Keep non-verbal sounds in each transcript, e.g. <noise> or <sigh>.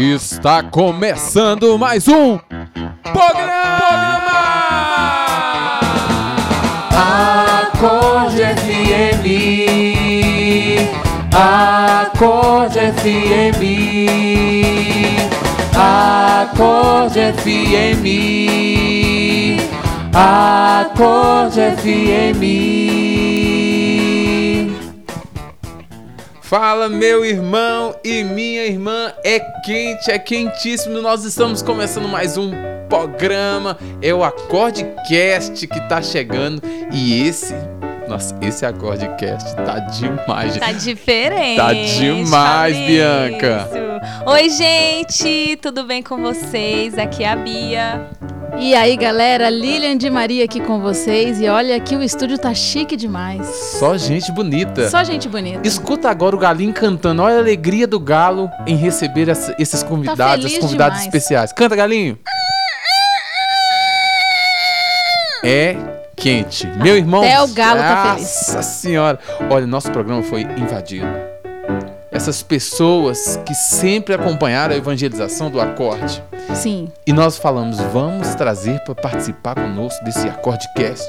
Está começando mais um programa! Acorde FM Acorde FM Acorde FM Acorde FM Fala, meu irmão e minha irmã. É quente, é quentíssimo. Nós estamos começando mais um programa. É o Acordecast que tá chegando. E esse nossa, esse Acordecast tá demais. Tá diferente. Tá demais, Fabrício. Bianca. Oi, gente, tudo bem com vocês? Aqui é a Bia. E aí, galera, Lilian de Maria aqui com vocês. E olha, aqui o estúdio tá chique demais. Só gente bonita. Só gente bonita. Escuta agora o galinho cantando. Olha a alegria do galo em receber esses convidados, tá convidados demais. especiais. Canta, galinho. É quente. Meu irmão. Até o galo tá feliz. Nossa senhora. Olha, nosso programa foi invadido essas pessoas que sempre acompanharam a evangelização do acorde. Sim. E nós falamos, vamos trazer para participar conosco desse Acordecast.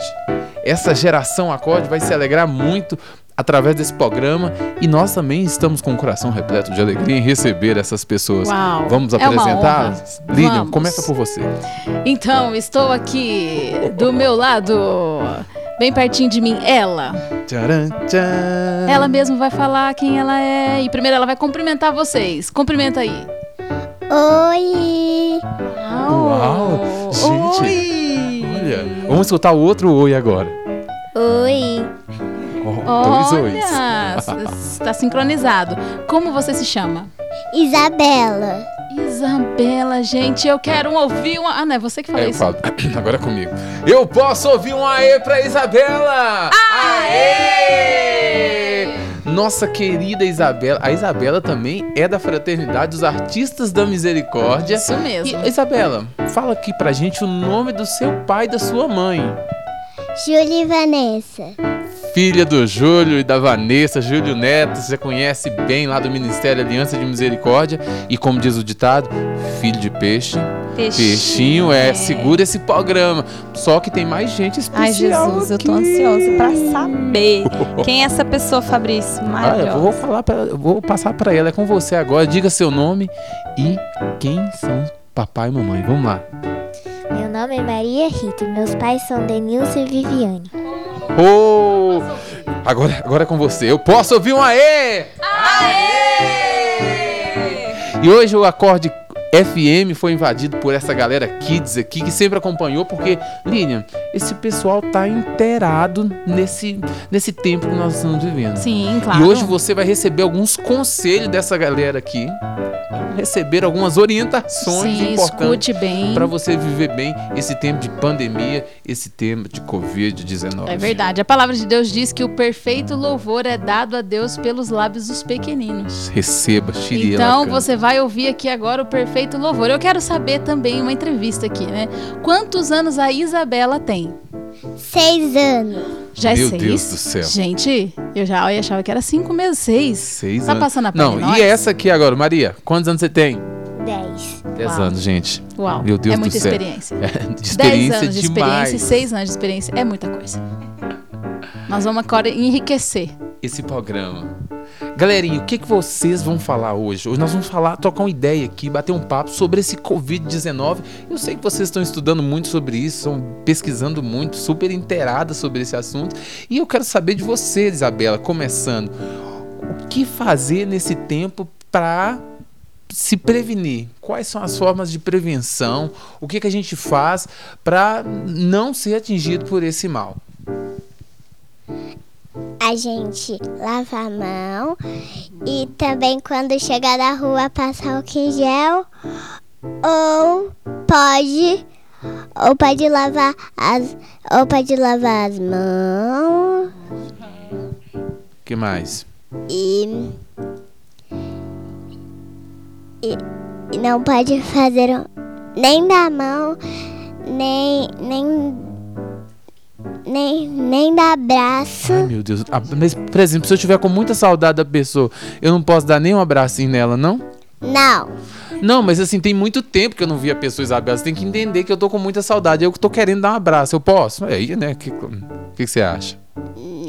Essa geração acorde vai se alegrar muito através desse programa e nós também estamos com o coração repleto de alegria em receber essas pessoas. Uau, Vamos é apresentá-las? É Lilian, começa por você. Então, estou aqui do meu lado bem pertinho de mim, ela. Tcharam, tcharam. Ela mesmo vai falar quem ela é e primeiro ela vai cumprimentar vocês. Cumprimenta aí. Oi! Uau! Gente, oi. olha, vamos escutar o outro oi agora. Oi! Oh, dois ois. Está sincronizado. Como você se chama? Isabela. Isabela, gente, eu quero ouvir uma. Ah, não, é você que falou é, isso. Falo. <clears throat> Agora é comigo. Eu posso ouvir um aê pra Isabela! Aê! Nossa querida Isabela. A Isabela também é da Fraternidade dos Artistas da Misericórdia. Isso mesmo. E, Isabela, fala aqui pra gente o nome do seu pai e da sua mãe. Júlia e Vanessa filha do Júlio e da Vanessa, Júlio Neto, você conhece bem lá do Ministério Aliança de Misericórdia. E como diz o ditado, filho de peixe. Peixinho, Peixinho é, é, segura esse programa. Só que tem mais gente especial. Ai, Jesus, aqui. eu tô ansiosa pra saber. Quem é essa pessoa, Fabrício? Maravilhosa. <laughs> Ah, eu vou falar pra, eu vou passar para ela, é com você agora. Diga seu nome e quem são papai e mamãe. Vamos lá. Meu nome é Maria Rita, meus pais são Denilson e Viviane. Oh! Agora, agora é com você. Eu posso ouvir um aê! Aê! E hoje o acorde FM foi invadido por essa galera kids aqui que sempre acompanhou, porque, Lilian, esse pessoal tá inteirado nesse, nesse tempo que nós estamos vivendo. Sim, claro. E hoje você vai receber alguns conselhos dessa galera aqui receber algumas orientações Sim, importantes para você viver bem esse tempo de pandemia, esse tempo de Covid-19. É verdade. A palavra de Deus diz que o perfeito louvor é dado a Deus pelos lábios dos pequeninos. Receba, Shirley. Então você vai ouvir aqui agora o perfeito louvor. Eu quero saber também uma entrevista aqui, né? Quantos anos a Isabela tem? Seis anos. Já é Meu seis? Deus do céu. Gente, eu já achava que era cinco meses, seis. Seis tá anos. passando a Não, nós? e essa aqui agora, Maria? Quantos anos você tem? Dez. Dez Uau. anos, gente. Uau, Meu Deus é muita do céu. experiência. É, <laughs> de Dez experiência anos de demais. experiência, seis anos de experiência, é muita coisa. Nós vamos agora enriquecer. Esse programa. Galerinha, o que, que vocês vão falar hoje? Hoje nós vamos falar, trocar uma ideia aqui, bater um papo sobre esse Covid-19. Eu sei que vocês estão estudando muito sobre isso, estão pesquisando muito, super inteiradas sobre esse assunto. E eu quero saber de você, Isabela, começando. O que fazer nesse tempo para se prevenir? Quais são as formas de prevenção? O que, que a gente faz para não ser atingido por esse mal? A gente lava a mão e também quando chegar na rua passar álcool em gel ou pode ou pode lavar as ou pode lavar as mãos que mais? e e, e não pode fazer nem da mão nem nem nem, nem dar abraço. Ai, meu Deus. Ah, Mas, por exemplo, se eu tiver com muita saudade da pessoa, eu não posso dar nem um abracinho nela, não? Não. Não, mas assim, tem muito tempo que eu não vi a pessoa Isabela. Você tem que entender que eu tô com muita saudade. Eu tô querendo dar um abraço. Eu posso? É aí, né? O que, que, que você acha?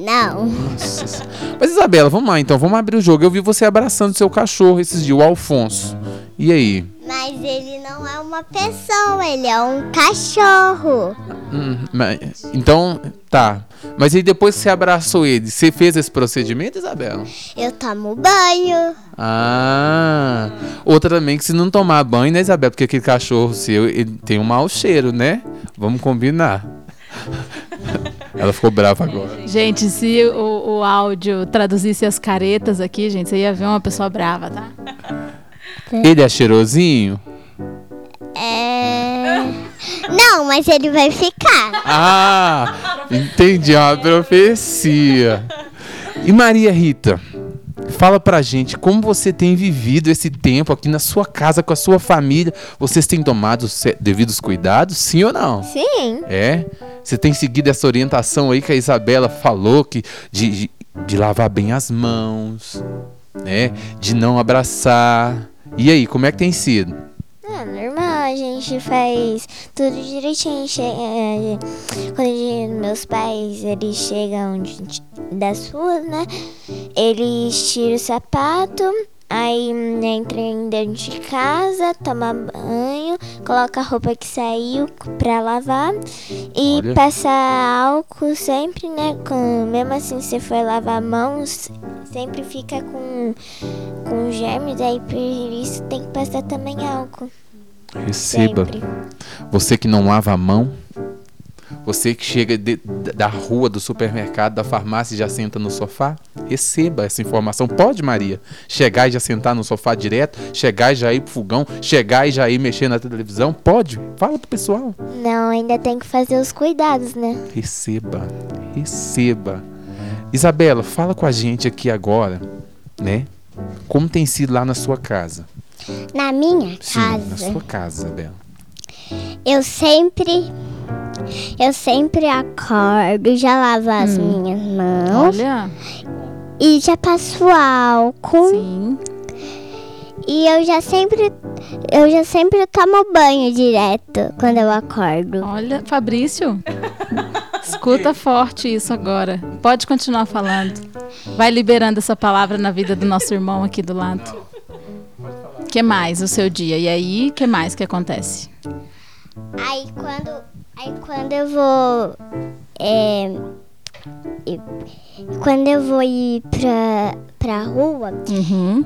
Não. Nossa. Mas Isabela, vamos lá então, vamos abrir o jogo. Eu vi você abraçando seu cachorro esses dias, o Alfonso. E aí? Mas ele não é uma pessoa, ele é um cachorro. Hum, mas- então, tá. Mas aí depois que você abraçou ele, você fez esse procedimento, Isabela? Eu tomo banho. Ah, outra também que se não tomar banho, né, Isabela? Porque aquele cachorro seu, ele tem um mau cheiro, né? Vamos combinar. <laughs> Ela ficou brava agora. Gente, se o, o áudio traduzisse as caretas aqui, gente, você ia ver uma pessoa brava, tá? Ele é cheirosinho? É. Não, mas ele vai ficar. Ah, entendi, é uma profecia. E Maria Rita, fala pra gente como você tem vivido esse tempo aqui na sua casa com a sua família. Vocês têm tomado os devidos cuidados, sim ou não? Sim. É? Você tem seguido essa orientação aí que a Isabela falou que de, de, de lavar bem as mãos, né? De não abraçar. E aí, como é que tem sido? Ah, normal, a gente faz tudo direitinho. Che eh, quando gente- meus pais eles chegam de- das ruas, né? Eles tiram o sapato, aí hum, entra dentro de casa, toma banho, coloca a roupa que saiu pra lavar e Olha. passa álcool sempre, né? Com, mesmo assim, se for lavar a mão, sempre fica com, com germes, aí por isso tem que passar também álcool. Receba. Sempre. Você que não lava a mão, você que chega de- da rua, do supermercado, da farmácia e já senta no sofá, receba essa informação. Pode, Maria, chegar e já sentar no sofá direto, chegar e já ir pro fogão, chegar e já ir mexer na televisão? Pode? Fala pro pessoal. Não, ainda tem que fazer os cuidados, né? Receba, receba. Isabela, fala com a gente aqui agora, né? Como tem sido lá na sua casa? Na minha Sim, na casa, sua casa, Isabela. eu sempre. Eu sempre acordo, já lavo as minhas mãos Olha, e já passo álcool. sim. E eu já sempre. Eu já sempre tomo banho direto quando eu acordo. Olha, Fabrício. Escuta forte isso agora. Pode continuar falando. Vai liberando essa palavra na vida do nosso irmão aqui do lado. que mais o seu dia? E aí, que mais que acontece? Aí quando, aí quando eu vou. é, quando eu vou ir pra, pra rua, Uhum.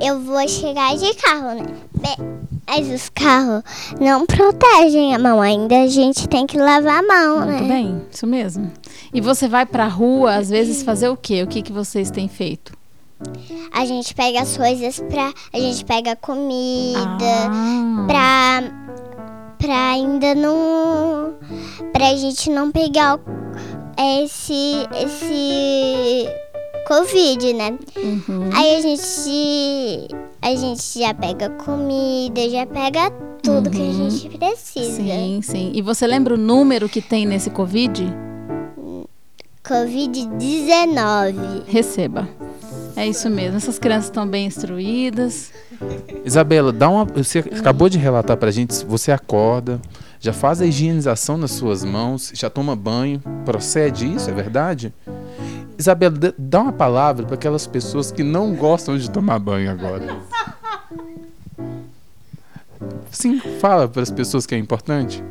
eu vou chegar de carro, né? Mas os carros não protegem a mão ainda. A gente tem que lavar a mão, Muito né? bem, isso mesmo. E você vai pra rua, às vezes, fazer o quê? O que, que vocês têm feito? A gente pega as coisas pra. A gente pega comida. Ah, pra pra ainda não pra gente não pegar esse esse covid, né? uhum. Aí a gente a gente já pega comida, já pega tudo que a Uhum. gente precisa. Sim, sim. E você lembra o número que tem nesse Covid? Covid 19. Receba. É isso mesmo. Essas crianças estão bem instruídas. Isabela, dá uma. Você acabou de relatar pra gente. Você acorda, já faz a higienização nas suas mãos, já toma banho. Procede isso, é verdade? Isabela, dá- dá uma palavra para aquelas pessoas que não gostam de tomar banho agora. Sim, fala para as pessoas que é importante.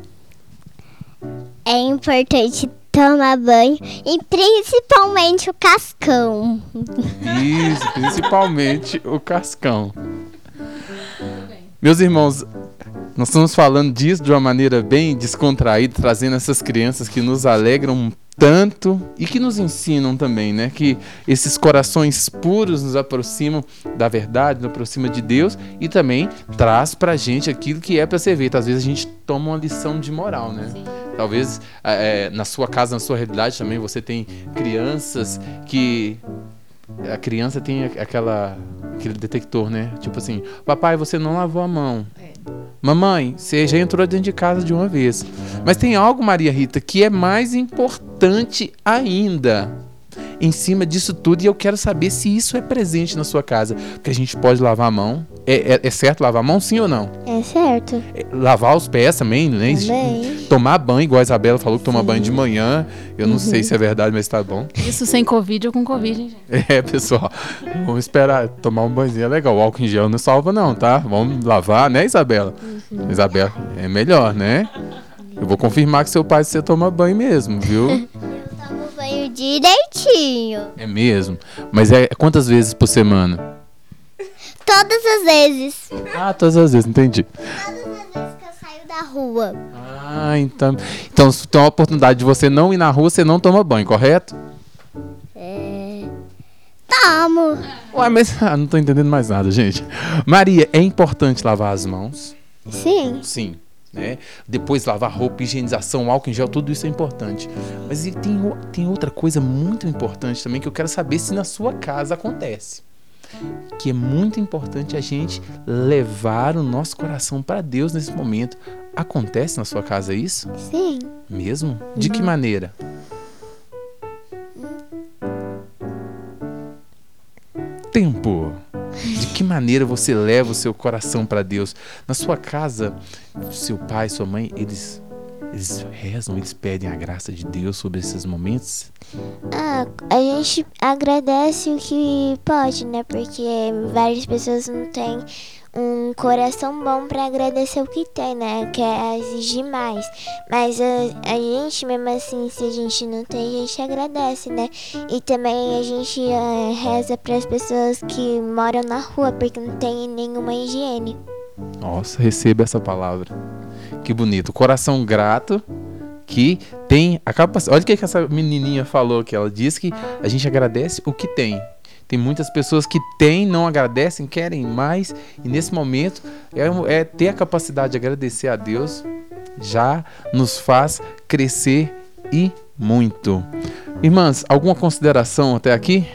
É importante tomar banho e principalmente o cascão. Isso, principalmente o cascão. Meus irmãos, nós estamos falando disso de uma maneira bem descontraída, trazendo essas crianças que nos alegram tanto e que nos ensinam também, né? Que esses corações puros nos aproximam da verdade, nos aproximam de Deus e também traz pra gente aquilo que é pra ser feito. Às vezes a gente toma uma lição de moral, né? Talvez é, na sua casa, na sua realidade também, você tem crianças que a criança tem aquela aquele detector, né? Tipo assim, papai, você não lavou a mão. Mamãe, você já entrou dentro de casa de uma vez. Mas tem algo, Maria Rita, que é mais importante ainda. Em cima disso tudo e eu quero saber se isso é presente na sua casa. Porque a gente pode lavar a mão. É, é- é certo lavar a mão, sim ou não? É certo. É, lavar os pés também, né? Também. Tomar banho, igual a Isabela falou que toma banho de manhã. Eu não sei se é verdade, mas tá bom. Isso sem Covid ou com Covid, hein, gente? É, pessoal, vamos esperar tomar um banhozinho é legal. O álcool em gel não salva não, tá? Vamos lavar, né, Isabela? Isabela, é melhor, né? Eu vou confirmar que seu pai você toma banho mesmo, viu? <laughs> Direitinho. É mesmo. Mas é quantas vezes por semana? Todas as vezes. Ah, todas as vezes, entendi. Todas as vezes que eu saio da rua. Ah, então. Então, se tem uma oportunidade de você não ir na rua, você não toma banho, correto? É... Tomo. Ué, mas <laughs> ah, não tô entendendo mais nada, gente. Maria, é importante lavar as mãos? Sim. Sim. Né? Depois lavar roupa, higienização, álcool em gel, tudo isso é importante. Mas tem, tem outra coisa muito importante também que eu quero saber se na sua casa acontece. Que é muito importante a gente levar o nosso coração para Deus nesse momento. Acontece na sua casa isso? Sim. Mesmo? De que maneira? Tempo. Maneira você leva o seu coração para Deus? Na sua casa, seu pai, sua mãe, eles eles rezam, eles pedem a graça de Deus sobre esses momentos? Ah, a gente agradece o que pode, né? Porque várias pessoas não têm um coração bom pra agradecer o que tem, né? Quer exigir mais. Mas a, a gente, mesmo assim, se a gente não tem, a gente agradece, né? E também a gente eh, reza pras pessoas que moram na rua, porque não tem nenhuma higiene. Nossa, receba essa palavra. Que bonito. Coração grato que tem a capacidade. Olha o que que essa menininha falou que ela disse que a gente agradece o que tem. Tem muitas pessoas que têm, não agradecem, querem mais. E nesse momento é, é ter a capacidade de agradecer a Deus já nos faz crescer e muito. Irmãs, alguma consideração até aqui?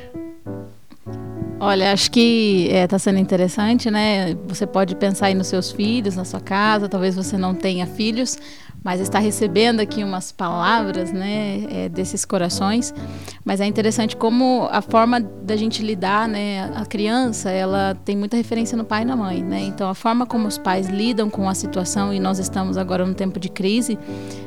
Olha, acho que está sendo interessante, né? Você pode pensar aí nos seus filhos, na sua casa, talvez você não tenha filhos, mas está recebendo aqui umas palavras, né, é, desses corações. Mas é interessante como a forma da gente lidar, né, a criança, ela tem muita referência no pai e na mãe, né? Então a forma como os pais lidam com a situação e nós estamos agora num tempo de crise,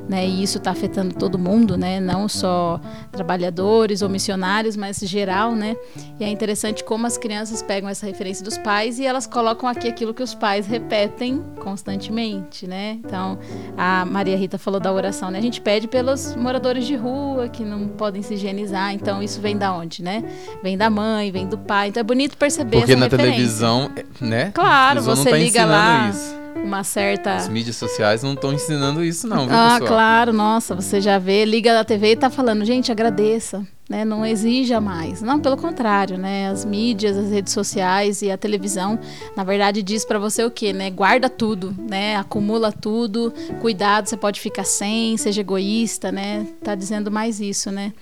né? E isso está afetando todo mundo, né? Não só trabalhadores ou missionários, mas geral, né? E é interessante como as crianças pegam essa referência dos pais e elas colocam aqui aquilo que os pais repetem constantemente, né? Então, a Maria Rita falou da oração, né? A gente pede pelos moradores de rua que não podem se higienizar. Então, isso vem da onde, né? Vem da mãe, vem do pai. Então, é bonito perceber Porque na referência. televisão, né? Claro, você tá liga lá isso. uma certa As mídias sociais não estão ensinando isso, não, viu, Ah, pessoal? claro, nossa, você já vê, liga da TV e tá falando, gente, agradeça, né? Não exija mais. Não, pelo contrário, né? As mídias, as redes sociais e a televisão, na verdade, diz pra você o quê, né? Guarda tudo, né? Acumula tudo, cuidado, você pode ficar sem, seja egoísta, né? Tá dizendo mais isso, né?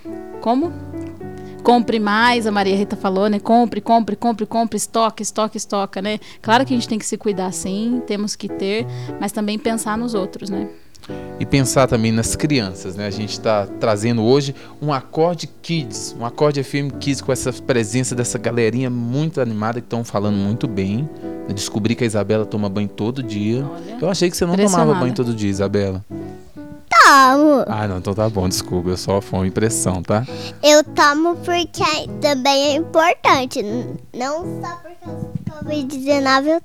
Como? Compre mais, a Maria Rita falou, né? Compre, compre, compre, compre, estoque, estoque, estoca, né? Claro que a gente tem que se cuidar sim, temos que ter, mas também pensar nos outros, né? E pensar também nas crianças, né? A gente está trazendo hoje um acorde Kids, um acorde FM Kids com essa presença dessa galerinha muito animada que estão falando muito bem. Eu descobri que a Isabela toma banho todo dia. Olha. Eu achei que você não tomava banho todo dia, Isabela. Tomo. Ah, não, então tá bom, desculpa, eu só foi uma impressão, tá? Eu tomo porque também é importante. Não só por causa do Covid-19 eu,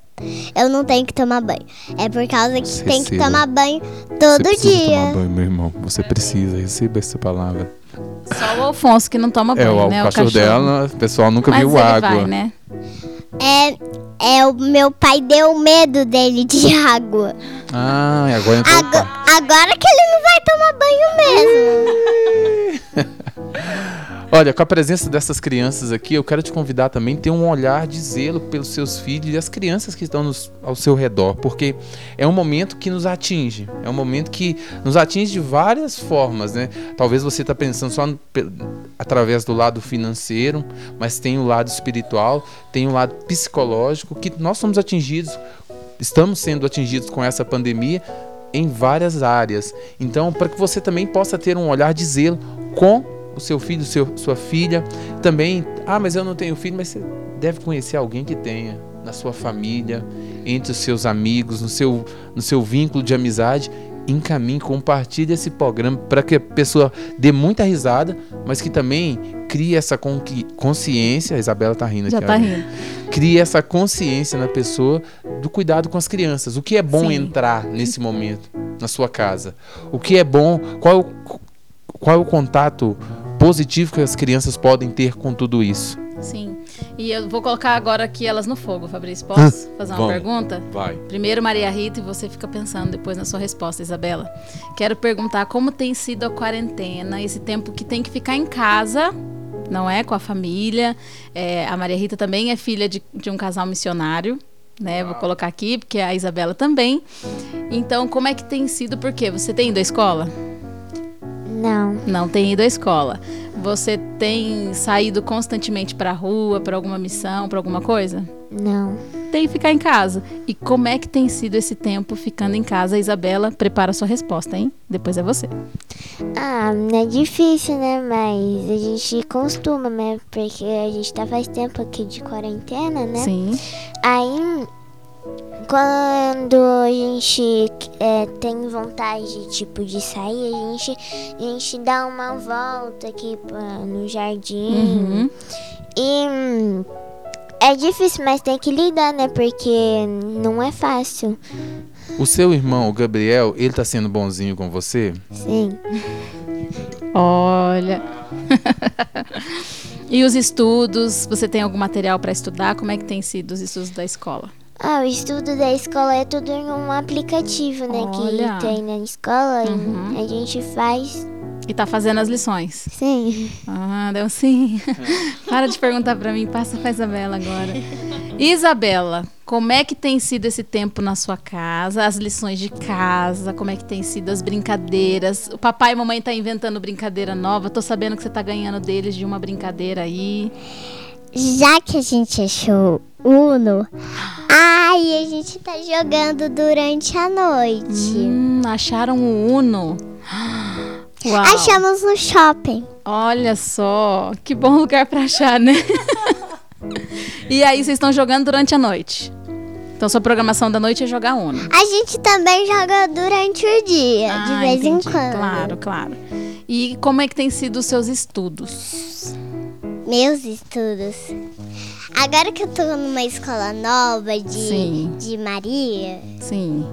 eu não tenho que tomar banho. É por causa que Receba. tem que tomar banho Você todo precisa dia. tomar banho, meu irmão. Você precisa, receba essa palavra. Só o Alfonso que não toma É, banho, o, né? o cachorro dela, o pessoal nunca Mas viu ele água. vai, né? É, é o meu pai deu medo dele de <laughs> água. Ah, e agora entrou o Agora, agora que ele não vai tomar banho mesmo. <laughs> Olha, com a presença dessas crianças aqui, eu quero te convidar também a ter um olhar de zelo pelos seus filhos e as crianças que estão nos- ao seu redor, porque é um momento que nos atinge, é um momento que nos atinge de várias formas, né? Talvez você está pensando só no- através do lado financeiro, mas tem o lado espiritual, tem o lado psicológico, que nós somos atingidos, estamos sendo atingidos com essa pandemia em várias áreas. Então, para que você também possa ter um olhar de zelo com o seu filho, seu, sua filha. Também, ah, mas eu não tenho filho, mas você deve conhecer alguém que tenha na sua família, entre os seus amigos, no seu, no seu vínculo de amizade. Encaminhe, compartilhe esse programa para que a pessoa dê muita risada, mas que também crie essa consciência. A Isabela tá rindo Já aqui. tá olha. rindo. Crie essa consciência na pessoa do cuidado com as crianças. O que é bom Sim. entrar nesse momento na sua casa? O que é bom? Qual, o- qual é o contato positivo que as crianças podem ter com tudo isso? Sim. E eu vou colocar agora aqui elas no fogo, Fabrício. Posso fazer uma Vamos. pergunta? Vai. Primeiro, Maria Rita, e você fica pensando depois na sua resposta, Isabela. Quero perguntar como tem sido a quarentena, esse tempo que tem que ficar em casa, não é? Com a família. É, a Maria Rita também é filha de, de um casal missionário, né? Vou colocar aqui, porque a Isabela também. Então, como é que tem sido? Por quê? Você tem ido à escola? Não. Não tem ido à escola. Você tem saído constantemente pra rua, para alguma missão, pra alguma coisa? Não. Tem que ficar em casa. E como é que tem sido esse tempo ficando em casa? Isabela, prepara a sua resposta, hein? Depois é você. Ah, é difícil, né? Mas a gente costuma, né? Porque a gente tá faz tempo aqui de quarentena, né? Sim. Aí, quando a gente é, tem vontade, tipo, de sair, a gente, a gente dá uma volta aqui pra- no jardim. Uhum. E é difícil, mas tem que lidar, né? Porque não é fácil. O seu irmão, o Gabriel, ele tá sendo bonzinho com você? Sim. Olha. <laughs> e os estudos? Você tem algum material para estudar? Como é que tem sido os estudos da escola? Ah, o estudo da escola é tudo em um aplicativo, né? Olha. Que tem na escola Uhum. e a gente faz. E tá fazendo as lições? Sim. Ah, deu sim. <laughs> Para de perguntar para mim, passa pra Isabela agora. Isabela, como é que tem sido esse tempo na sua casa? As lições de casa, como é que tem sido as brincadeiras? O papai e mamãe tá inventando brincadeira nova. Tô sabendo que você tá ganhando deles de uma brincadeira aí. Já que a gente achou Uno, aí a gente tá jogando durante a noite. Hum, acharam o Uno. Uau. Achamos no shopping. Olha só, que bom lugar pra achar, né? <laughs> e aí, vocês estão jogando durante a noite. Então, sua programação da noite é jogar Uno. A gente também joga durante o dia, de Ah, vez em entendi. quando. Claro, claro. E como é que tem sido os seus estudos? Meus estudos. Agora que eu tô numa escola nova Sim. de, de Maria Sim.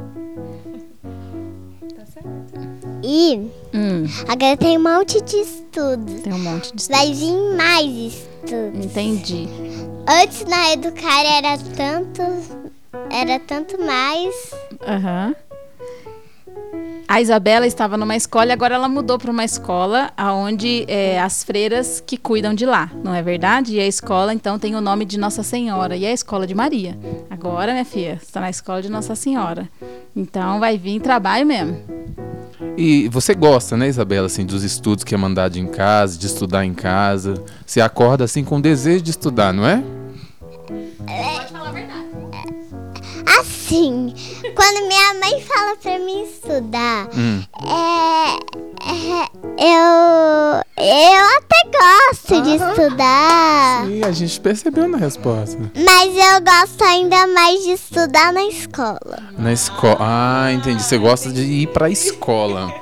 e Hum, agora tem um monte de estudos. tem um monte de estudos. Vai vir mais estudos. Entendi. Antes na Educar era tanto. Era tanto mais. Aham. A Isabela estava numa escola e agora ela mudou para uma escola onde as freiras que cuidam de lá, não é verdade? E a escola então tem o nome de Nossa Senhora e é a escola de Maria. Agora, minha filha, você está na escola de Nossa Senhora. Então vai vir trabalho mesmo. E você gosta, né, Isabela, assim, dos estudos que é mandado em casa, de estudar em casa. Você acorda assim com desejo de estudar, não é? Assim, quando minha mãe fala pra mim estudar, Hum. é, é, eu, eu até gosto de estudar, E a gente percebeu na resposta. mas eu gosto ainda mais de estudar na escola. Na escola. Ah, entendi. Você gosta de ir pra escola.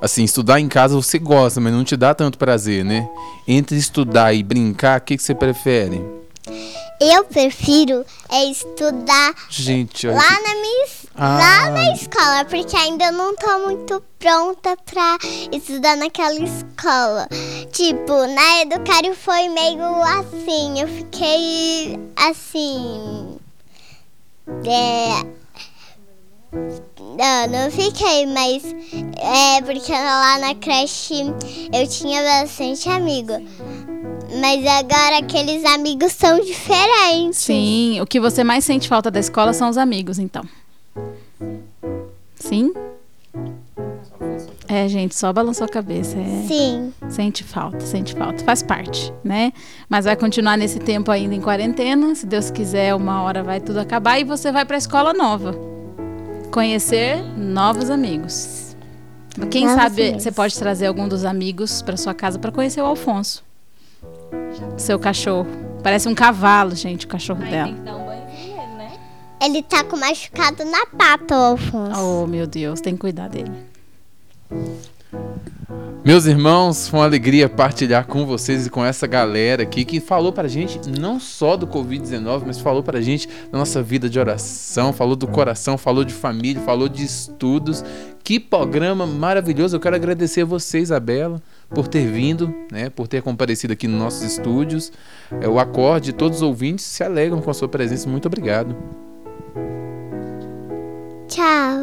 Assim, estudar em casa você gosta, mas não te dá tanto prazer, né? Entre estudar e brincar, o que, que você prefere? Eu prefiro é estudar Gente, lá que- na minha Ah. lá na escola, porque ainda não tô muito pronta pra estudar naquela escola. Tipo, na Educário foi meio assim, eu fiquei assim. É. Não, não fiquei, mas é porque lá na creche eu tinha bastante amigo. Mas agora aqueles amigos são diferentes. Sim, o que você mais sente falta da escola são os amigos, então. Sim? É, gente, só balançou a cabeça. É. Sim. Sente falta, sente falta. Faz parte, né? Mas vai continuar nesse tempo ainda em quarentena. Se Deus quiser, uma hora vai tudo acabar e você vai pra escola nova. Conhecer novos amigos. Quem sabe você pode trazer algum dos amigos para sua casa para conhecer o Alfonso. Seu cachorro. Parece um cavalo, gente, o cachorro Aí dela. tem Ele tá com machucado na pata, o Alfonso. Oh, meu Deus, tem que cuidar dele. Meus irmãos, foi uma alegria partilhar com vocês e com essa galera aqui que falou pra gente não só do Covid-19, mas falou pra gente da nossa vida de oração, falou do coração, falou de família, falou de estudos. Que programa maravilhoso! Eu quero agradecer a você, Isabela, por ter vindo, né, por ter comparecido aqui nos nossos estúdios. É, o acorde, todos os ouvintes se alegram com a sua presença. Muito obrigado. Tchau.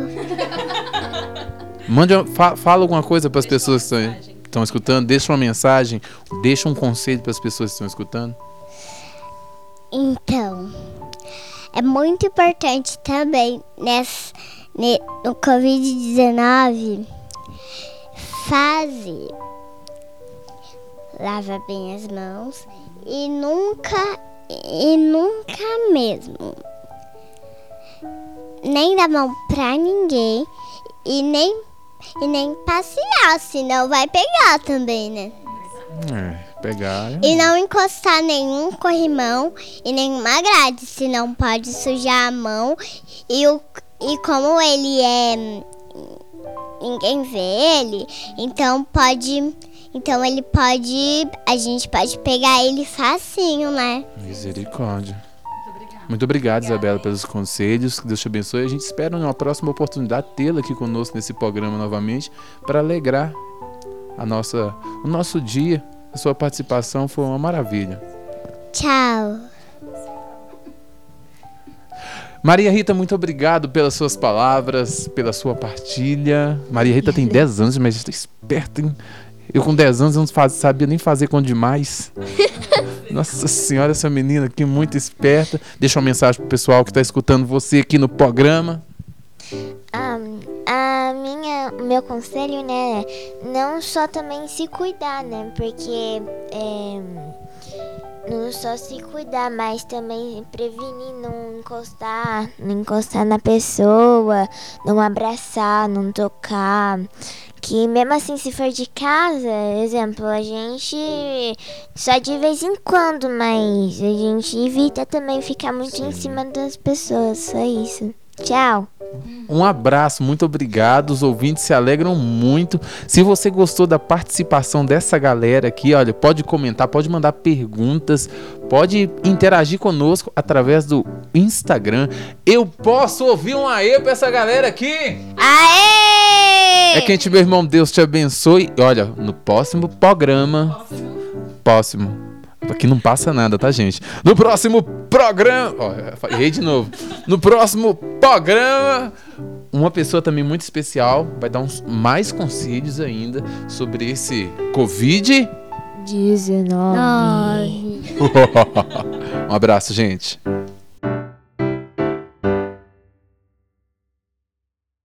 Mande, fa- fala alguma coisa para as pessoas que estão, escutando, deixa uma mensagem, deixa um conselho para as pessoas que estão escutando. Então, é muito importante também nessa, ne- no Covid-19 fazer lava bem as mãos e nunca e nunca mesmo nem dar mão pra ninguém e nem e nem passear, senão vai pegar também, né? É, pegar. é- E não encostar nenhum corrimão e nenhuma grade, senão pode sujar a mão. E, o, e como ele é. Ninguém vê ele, então pode. Então ele pode. A gente pode pegar ele facinho, né? Misericórdia. Muito obrigado, Isabela, pelos conselhos. Que Deus te abençoe. A gente espera numa próxima oportunidade tê-la aqui conosco nesse programa novamente para alegrar a nossa, o nosso dia. A sua participação foi uma maravilha. Tchau. Maria Rita, muito obrigado pelas suas palavras, pela sua partilha. Maria Rita tem 10 anos, mas está esperta, hein? Eu com 10 anos eu não faz- sabia nem fazer com demais. <laughs> Nossa senhora, essa menina aqui muito esperta. Deixa uma mensagem pro pessoal que está escutando você aqui no programa. Ah, a minha, meu conselho, né, não só também se cuidar, né, porque é, não só se cuidar, mas também prevenir não encostar, não encostar na pessoa, não abraçar, não tocar. Que mesmo assim, se for de casa, exemplo, a gente só de vez em quando, mas a gente evita também ficar muito em cima das pessoas, só isso. Tchau. Um abraço, muito obrigado. Os ouvintes se alegram muito. Se você gostou da participação dessa galera aqui, olha, pode comentar, pode mandar perguntas, pode interagir conosco através do Instagram. Eu posso ouvir um aê pra essa galera aqui? Aê! É quente, meu irmão. Deus te abençoe. E olha, no próximo programa. Próximo. Aqui não passa nada, tá, gente? No próximo programa. Ó, errei de novo. No próximo programa. Uma pessoa também muito especial vai dar uns mais conselhos ainda sobre esse Covid. 19. <laughs> um abraço, gente.